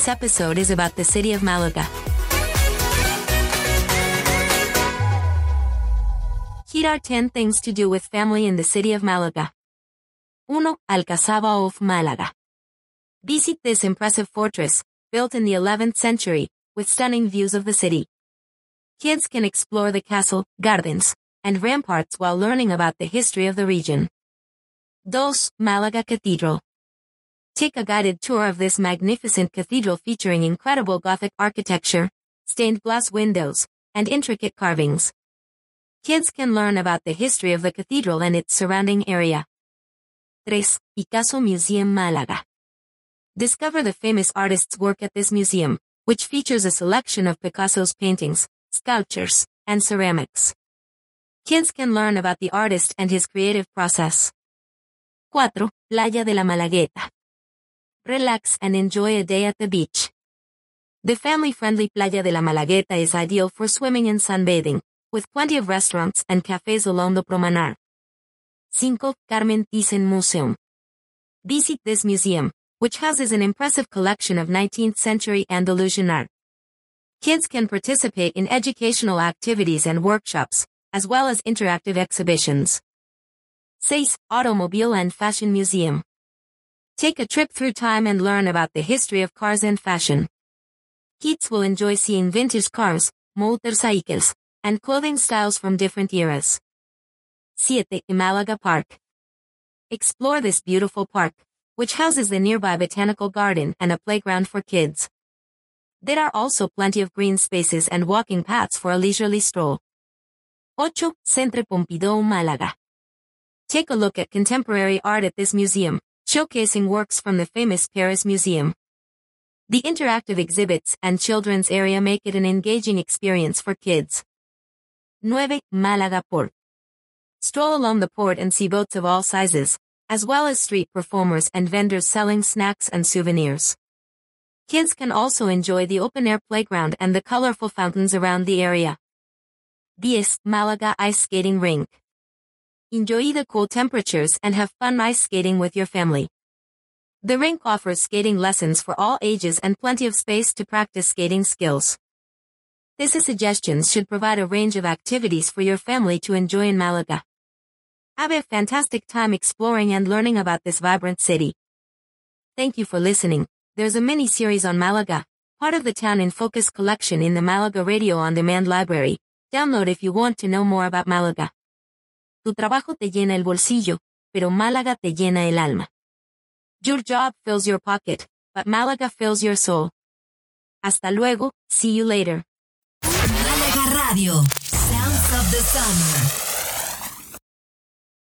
This episode is about the city of Malaga. Here are 10 things to do with family in the city of Malaga. 1. Alcazaba of Malaga. Visit this impressive fortress, built in the 11th century, with stunning views of the city. Kids can explore the castle, gardens, and ramparts while learning about the history of the region. 2. Malaga Cathedral. Take a guided tour of this magnificent cathedral featuring incredible Gothic architecture, stained glass windows, and intricate carvings. Kids can learn about the history of the cathedral and its surrounding area. 3. Picasso Museum Malaga. Discover the famous artist's work at this museum, which features a selection of Picasso's paintings, sculptures, and ceramics. Kids can learn about the artist and his creative process. 4. Playa de la Malagueta. Relax and enjoy a day at the beach. The family-friendly Playa de la Malagueta is ideal for swimming and sunbathing, with plenty of restaurants and cafes along the promenade. 5. Carmen Thyssen Museum. Visit this museum, which houses an impressive collection of 19th century Andalusian art. Kids can participate in educational activities and workshops, as well as interactive exhibitions. 6. Automobile and Fashion Museum. Take a trip through time and learn about the history of cars and fashion. Kids will enjoy seeing vintage cars, motorcycles, and clothing styles from different eras. 7. Malaga Park. Explore this beautiful park, which houses the nearby botanical garden and a playground for kids. There are also plenty of green spaces and walking paths for a leisurely stroll. 8. Centre Pompidou Malaga. Take a look at contemporary art at this museum, showcasing works from the famous Paris Museum. The interactive exhibits and children's area make it an engaging experience for kids. 9. Malaga Port. Stroll along the port and see boats of all sizes, as well as street performers and vendors selling snacks and souvenirs. Kids can also enjoy the open-air playground and the colorful fountains around the area. 10. Malaga Ice Skating Rink. Enjoy the cool temperatures and have fun ice skating with your family. The rink offers skating lessons for all ages and plenty of space to practice skating skills. These suggestions should provide a range of activities for your family to enjoy in Malaga. Have a fantastic time exploring and learning about this vibrant city. Thank you for listening. There's a mini series on Malaga, part of the Town in Focus collection in the Malaga Radio On Demand library. Download if you want to know more about Malaga. Tu trabajo te llena el bolsillo, pero Málaga te llena el alma. Your job fills your pocket, but Malaga fills your soul. Hasta luego, see you later. Málaga Radio, Sounds of the Summer.